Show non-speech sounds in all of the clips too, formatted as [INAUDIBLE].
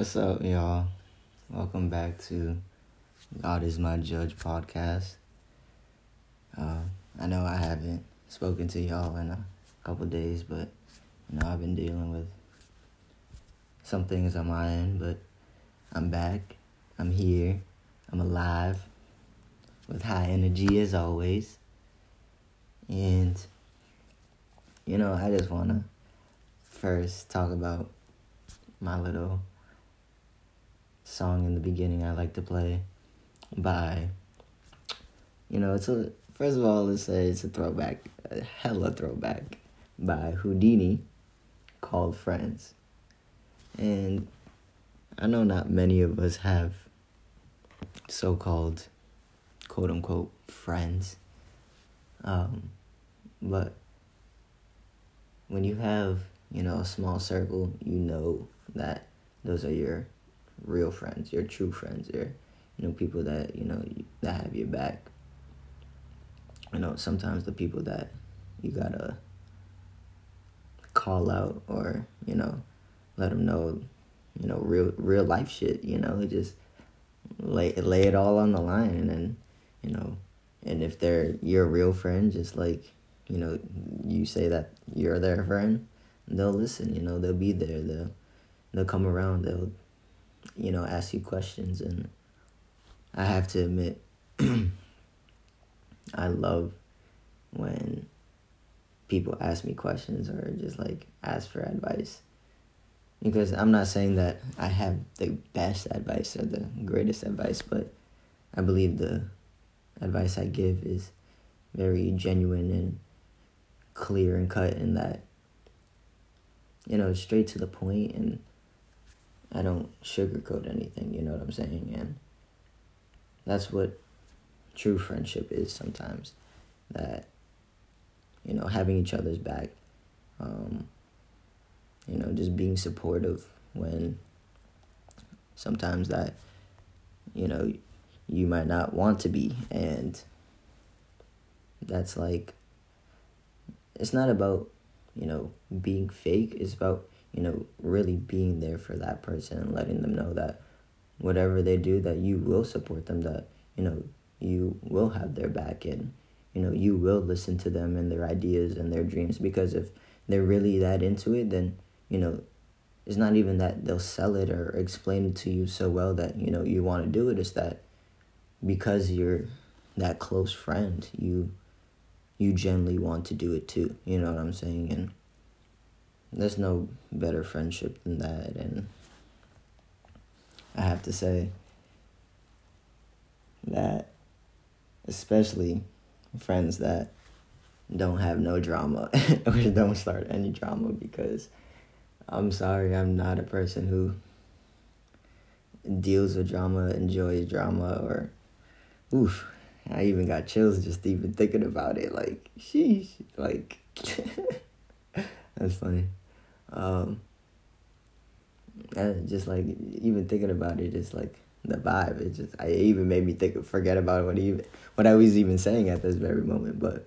What's up, y'all? Welcome back to God is My Judge podcast. Uh, I know I haven't spoken to y'all in a couple days, but you know I've been dealing with some things on my end, but I'm back. I'm here. I'm alive with high energy as always. And you know, I just want to first talk about my little song in the beginning I like to play by you know it's a first of all let's say it's a throwback a hella throwback by Whodini called Friends. And I know not many of us have so-called quote unquote friends. Um but when you have you know a small circle you know that those are your real friends, your true friends, your you know people that you know that have your back. You know sometimes the people that you gotta call out or you know let them know you know real real life shit. You know just lay lay it all on the line and you know and if they're your real friend, just like you know you say that you're their friend, they'll listen. You know they'll be there. They'll they'll come around. They'll you know, ask you questions. And I have to admit, [CLEARS THROAT] I love when people ask me questions or just like ask for advice. Because I'm not saying that I have the best advice or the greatest advice, but I believe the advice I give is very genuine and clear and cut and that you know straight to the point and I don't sugarcoat anything, you know what I'm saying? And that's what true friendship is sometimes. That, you know, having each other's back, um, you know, just being supportive when sometimes that, you know, you might not want to be. And that's like, it's not about, you know, being fake, it's about you know, really being there for that person and letting them know that whatever they do, that you will support them, that, you know, you will have their back and, you know, you will listen to them and their ideas and their dreams because if they're really that into it, then, you know, it's not even that they'll sell it or explain it to you so well that, you know, you want to do it. It's that because you're that close friend, you you generally want to do it too. You know what I'm saying? And there's no better friendship than that and I have to say that especially friends that don't have no drama [LAUGHS] or don't start any drama because I'm sorry I'm not a person who deals with drama, enjoys drama or oof, I even got chills just even thinking about it like sheesh like [LAUGHS] that's funny. Um, and just like even thinking about it, just like the vibe, it just I even made me think forget about what even what I was even saying at this very moment. But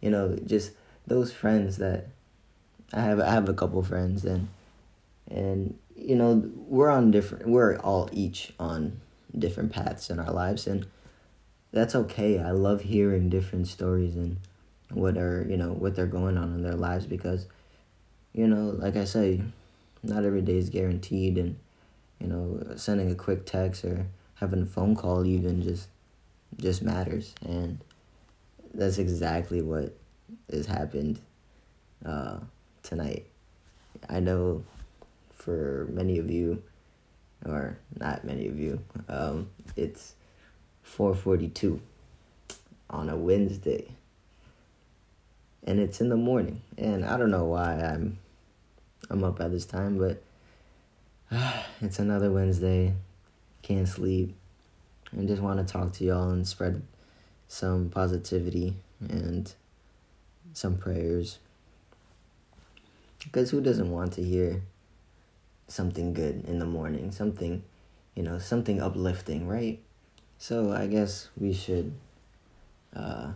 you know, just those friends that I have, I have a couple friends and and you know we're on different, we're all each on different paths in our lives, and that's okay. I love hearing different stories and what are you know what they're going on in their lives because you know, like I say, not every day is guaranteed, and you know, sending a quick text or having a phone call even just just matters, and that's exactly what has happened uh, tonight. I know for many of you, or not many of you, um, it's four forty two on a Wednesday and it's in the morning. And I don't know why I'm I'm up at this time, but uh, [SIGHS] it's another Wednesday. Can't sleep. I just want to talk to y'all and spread some positivity and some prayers. Because who doesn't want to hear something good in the morning? Something, you know, something uplifting, right? So I guess we should uh,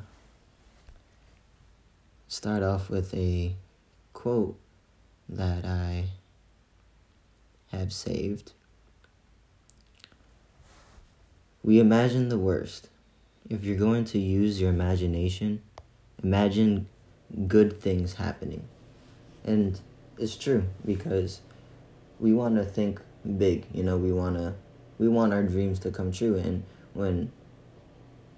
start off with a quote that I have saved. we imagine the worst. If you're going to use your imagination, imagine good things happening. And it's true because we want to think big, you know, we want to we want our dreams to come true and when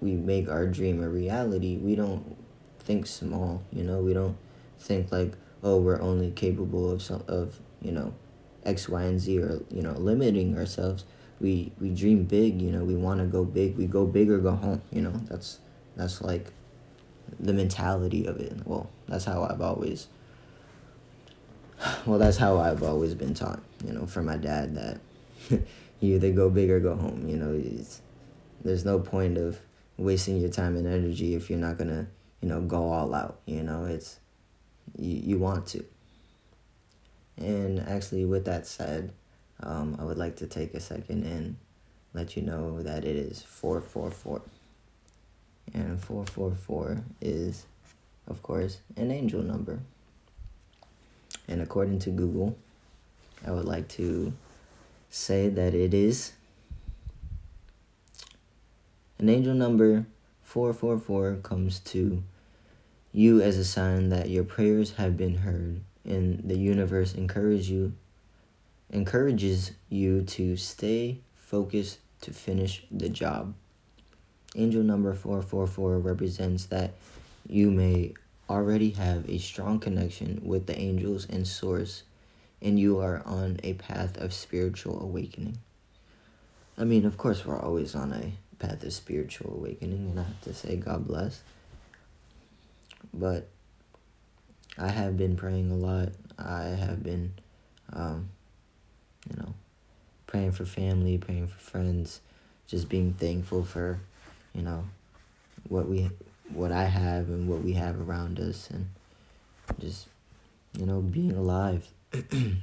we make our dream a reality, we don't think small, you know, we don't think like, oh, we're only capable of some of, you know, X, Y, and Z or, you know, limiting ourselves. We we dream big, you know, we want to go big. We go big or go home, you know. That's that's like the mentality of it. Well, that's how I've always [SIGHS] well, that's how I've always been taught, you know, from my dad that [LAUGHS] you either go big or go home, you know. There's no point of wasting your time and energy if you're not to, you know, go all out, you know. It's you, you want to. And actually with that said, um, I would like to take a second and let you know that it is 444. And 444 is, of course, an angel number. And according to Google, I would like to say that it is an angel number 444 comes to you as a sign that your prayers have been heard and the universe encourage you encourages you to stay focused to finish the job. Angel number 444 represents that you may already have a strong connection with the angels and source and you are on a path of spiritual awakening. I mean, of course, we're always on a path of spiritual awakening, and I have to say, God bless. But I have been praying a lot. I have been, um, you know, praying for family, praying for friends, just being thankful for, you know, what we what I have and what we have around us and just you know being alive [CLEARS THROAT] you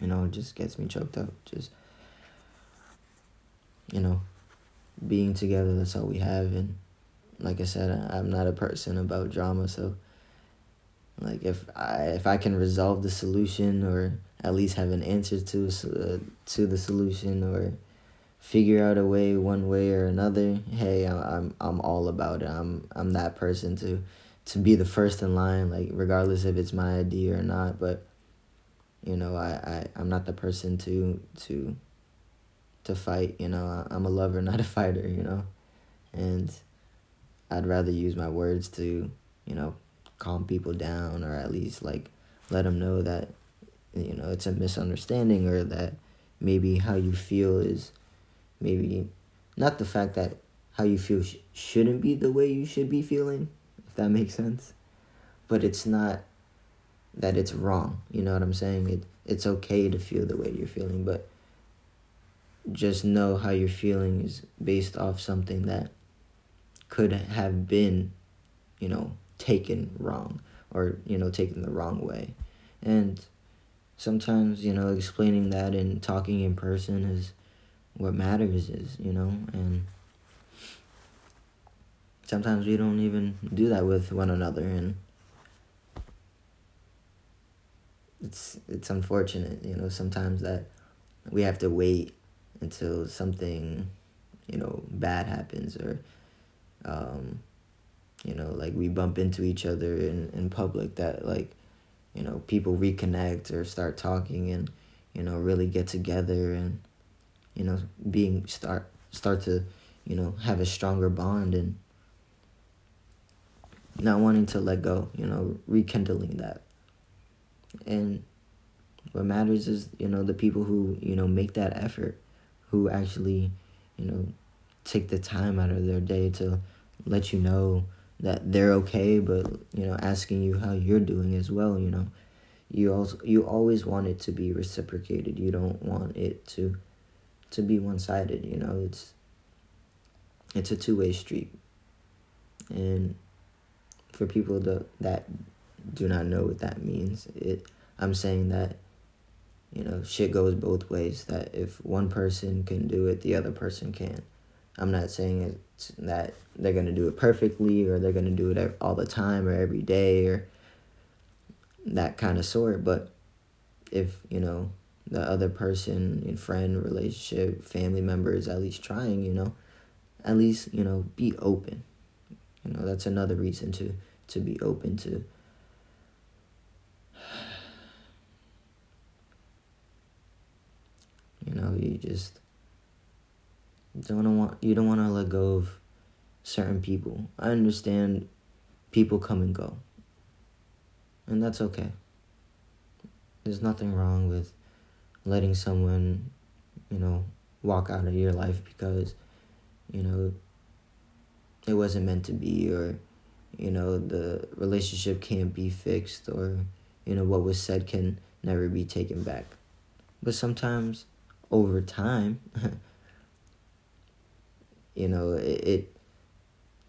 know just gets me choked up just you know being together that's all we have and like I said I'm not a person about drama so like if I if I can resolve the solution or at least have an answer to uh, to the solution or figure out a way one way or another, hey, I'm I'm all about it. I'm I'm that person to to be the first in line, like regardless if it's my idea or not. But you know, I, I I'm not the person to to to fight. You know, I'm a lover, [LAUGHS] not a fighter. You know, and I'd rather use my words to you know calm people down or at least like let them know that you know it's a misunderstanding or that maybe how you feel is maybe not the fact that how you feel sh- shouldn't be the way you should be feeling, if that makes sense. But it's not that it's wrong. You know what I'm saying? It it's okay to feel the way you're feeling, but just know how you're feeling is based off something that could have been, you know, taken wrong or, you know, taken the wrong way. And sometimes, you know, explaining that and talking in person is what matters is, you know, and sometimes we don't even do that with one another and it's it's unfortunate, you know, sometimes that we have to wait until something, you know, bad happens or um you know, like we bump into each other in, in public that like, you know, people reconnect or start talking and, you know, really get together and you know, being start start to, you know, have a stronger bond and not wanting to let go, you know, rekindling that. And what matters is, you know, the people who, you know, make that effort, who actually, you know, take the time out of their day to let you know that they're okay, but, you know, asking you how you're doing as well, you know. You also you always want it to be reciprocated. You don't want it to to be one sided. You know, it's it's a two way street, and for people that that do not know what that means, it I'm saying that you know shit goes both ways. That if one person can do it, the other person can. I'm not saying it's that they're gonna do it perfectly or they're gonna do it all the time or every day or that kind of sort, but if you know the other person in friend relationship family member is at least trying you know at least you know be open. You know that's another reason to to be open to you know you just don't want you don't want to let go of certain people. I understand people come and go. And that's okay. There's nothing wrong with letting someone you know walk out of your life because you know it wasn't meant to be or you know the relationship can't be fixed or you know what was said can never be taken back. But sometimes over time [LAUGHS] you know it, it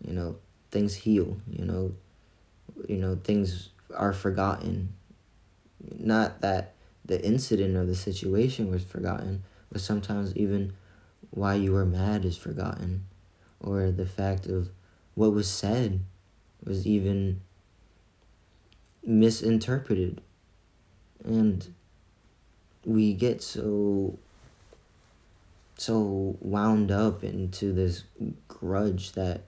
you know things heal you know you know things are forgotten. Not that the incident or the situation was forgotten but sometimes even why you were mad is forgotten. Or the fact of what was said was even misinterpreted. And we get so so wound up into this grudge that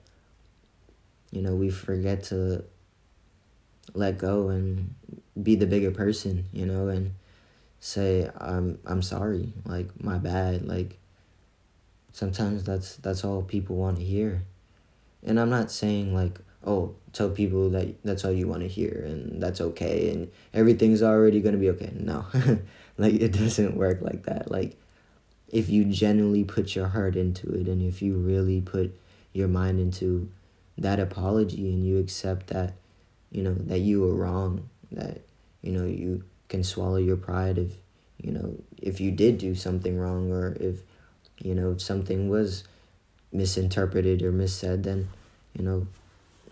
you know we forget to let go and be the bigger person you know and say i'm i'm sorry like my bad like sometimes that's that's all people want to hear. And i'm not saying like oh tell people that that's all you want to hear and that's okay and everything's already going to be okay. No [LAUGHS] like it doesn't work like that like if you genuinely put your heart into it and if you really put your mind into that apology and you accept that you know that you were wrong that you know you can swallow your pride if you know if you did do something wrong or if you know if something was misinterpreted or missaid then you know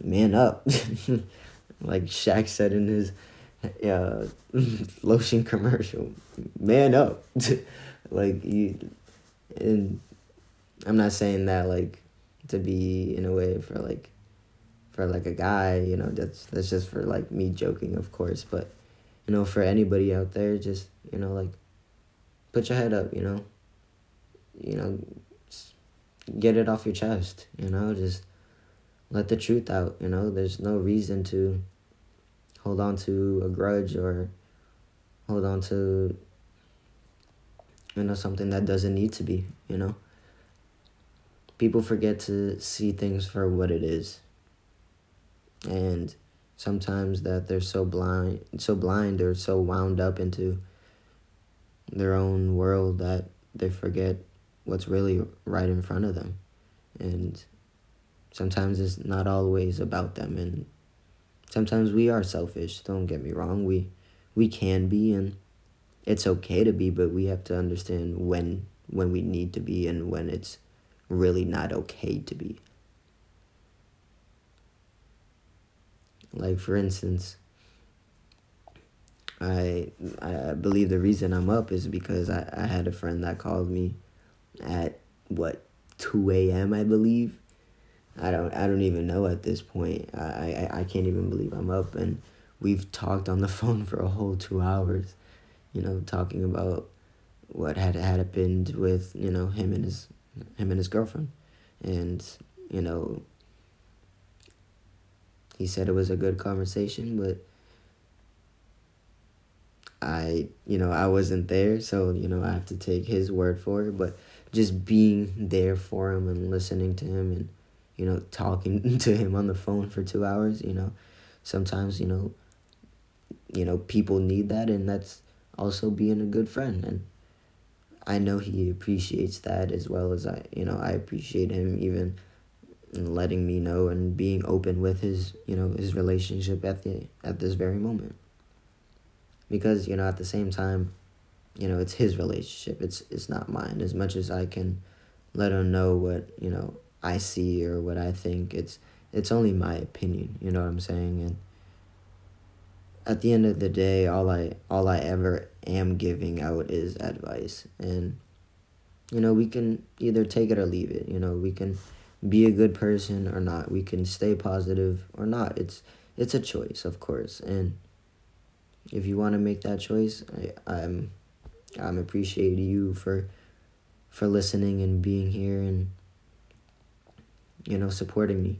man up. [LAUGHS] Like Shaq said in his uh, [LAUGHS] lotion commercial man up [LAUGHS] like you and i'm not saying that like to be in a way for like for like a guy you know that's that's just for like me joking of course but you know for anybody out there just you know like put your head up you know? You know get it off your chest you know? Just let the truth out you know? There's no reason to hold on to a grudge or hold on to you know something that doesn't need to be you know? People forget to see things for what it is. And sometimes that they're so blind so blind or so wound up into their own world that they forget what's really right in front of them. And sometimes it's not always about them. And sometimes we are selfish don't get me wrong. We we can be and it's okay to be, but we have to understand when when we need to be and when it's really not okay to be. Like for instance, I I believe the reason I'm up is because I, I had a friend that called me at what two a.m. I believe. I don't I don't even know at this point. I, I I can't even believe I'm up and we've talked on the [LAUGHS] phone for a whole two hours you know, talking about what had happened with you know him and his him and his girlfriend, and you know. He said it was a good conversation, but I, you know, I wasn't there, so you know, I have to take his word for it. But just being there for him and listening to him and, you know, talking [LAUGHS] to him on the phone for two hours, you know, sometimes you know, you know, people need that, and that's also being a good friend and I know he appreciates that as well as I you know I appreciate him even letting me know and being open with his you know his relationship at the at this very moment. Because you know at the same time you know it's his relationship it's it's not mine. As much as I can let him know what you know I see or what I think it's it's only my opinion you know what I'm saying? And at the end of the day all i all i ever am giving out is advice. And you know we can either take it or leave it. You know we can be a good person or not. We can stay positive or not. It's it's a choice of course. And if you want to make that choice I, i'm I'm appreciate you for for listening and being here and you know supporting me.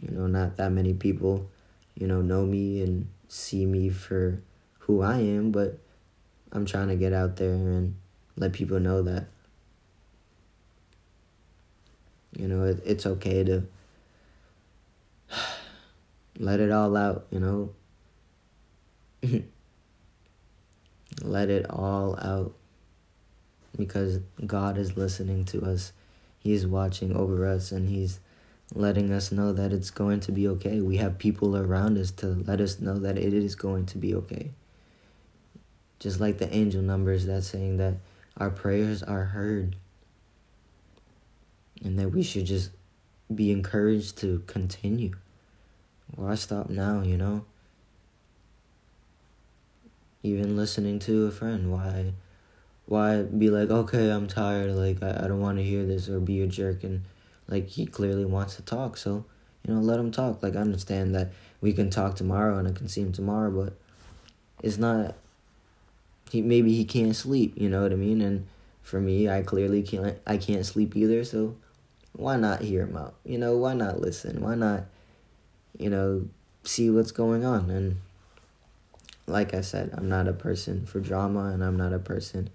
You know, not that many people, you know, know me and see me for who I am, but I'm trying to get out there and let people know that you know it, it's okay to [SIGHS] let it all out, you know. [LAUGHS] let it all out because God is listening to us. He's watching over us and he's letting us know that it's going to be okay. We have people around us to let us know that it is going to be okay. Just like the angel numbers that's saying that our prayers are heard and that we should just be encouraged to continue. Why stop now, you know? Even listening to a friend, why why be like, okay, I'm tired, like I, I don't want to hear this or be a jerk and like he clearly wants to talk, so you know, let him talk. Like I understand that we can talk tomorrow and I can see him tomorrow, but it's not he maybe he can't sleep, you know what I mean? And for me, I clearly can't I can't sleep either, so why not hear him out? You know, why not listen? Why not you know, see what's going on and like I said, I'm not a person for drama and I'm not a person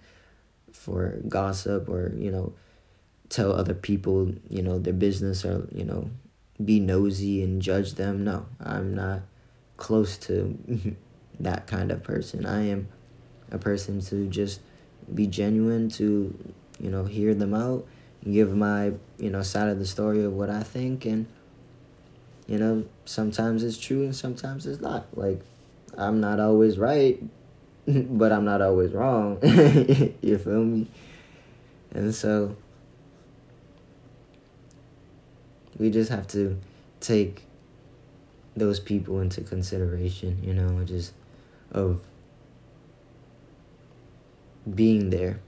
for gossip or, you know, tell other people, you know, their business or, you know, be nosy and judge them. No, I'm not close to [LAUGHS] that kind of person. I am a person to just be genuine, to, you know, hear them out, give my, you know, side of the story of what I think and you know, sometimes it's true and sometimes it's not. Like I'm not always right, [LAUGHS] but I'm not always wrong. [LAUGHS] you feel me? And so we just have to take those people into consideration, you know, just of being there,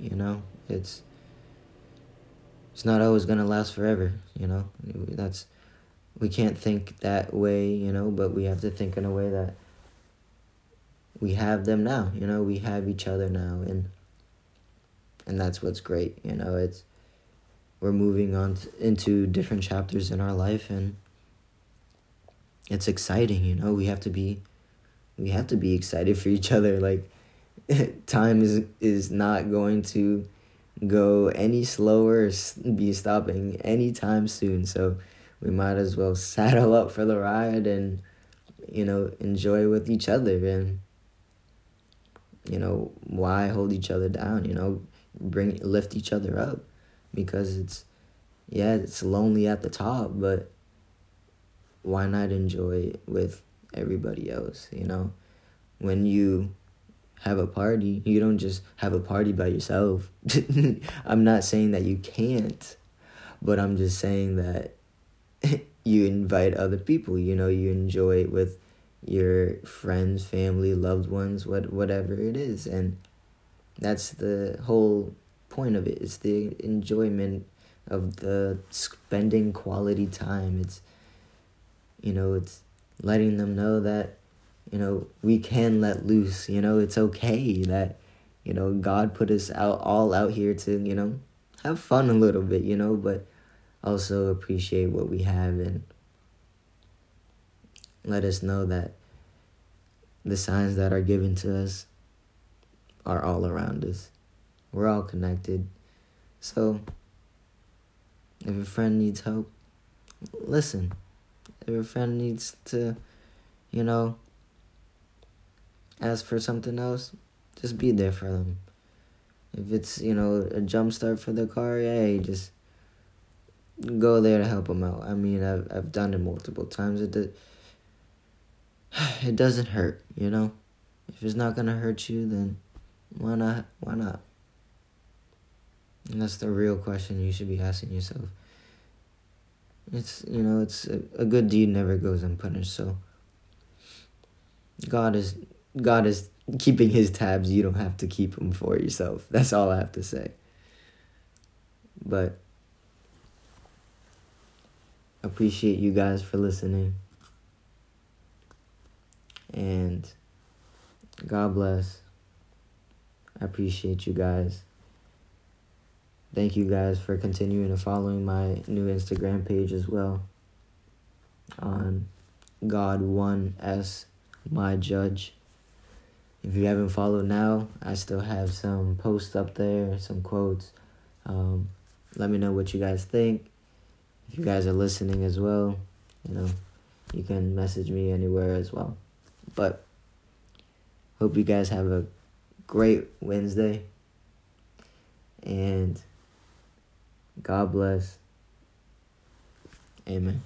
you know? It's it's not always going to last forever, you know? That's we can't think that way, you know, but we have to think in a way that we have them now, you know, we have each other now and and that's what's great, you know, it's we're moving on to, into different chapters in our life and it's exciting, you know, we have to be we have to be excited for each other like [LAUGHS] time is is not going to go any slower be stopping anytime soon so we might as well [LAUGHS] saddle up for the ride and you know enjoy with each other and you know why hold each other down you know? Bring lift each other up because it's yeah it's lonely at the top but why not enjoy it with everybody else you know? When you have a party you don't just have a party by yourself. [LAUGHS] I'm not saying that you can't but i'm just saying that [LAUGHS] you invite other people you know you enjoy it with your friends family loved ones what whatever it is. And that's the whole point of it it's the enjoyment of the spending quality time it's you know it's letting them know that you know we can let loose you know it's okay that you know god put us out all out here to you know have fun a little bit you know but also appreciate what we have and let us know that the signs that are given to us are all around us. We're all connected. So, if a friend needs help, listen. If a friend needs to, you know, ask for something else, just be there for them. If it's, you know, a jump start for the car, hey, just go there to help them out. I mean, I've I've done it multiple times. It [SIGHS] it doesn't hurt, you know. If it's not gonna hurt you, then why not? Why not? And that's the real question you should be asking yourself. It's you know, it's a, a good deed never goes unpunished. So God is God is keeping His tabs. You don't have to keep them for yourself. That's all I have to say. But appreciate you guys for listening. And God bless. I appreciate you guys. Thank you guys for continuing to following my new Instagram page as well. On God One S My Judge. If you haven't followed now, I still have some posts up there, some quotes. Um, let me know what you guys think. If you guys are listening as well, you know, you can message me anywhere as well. But hope you guys have a great Wednesday. And God bless. Amen.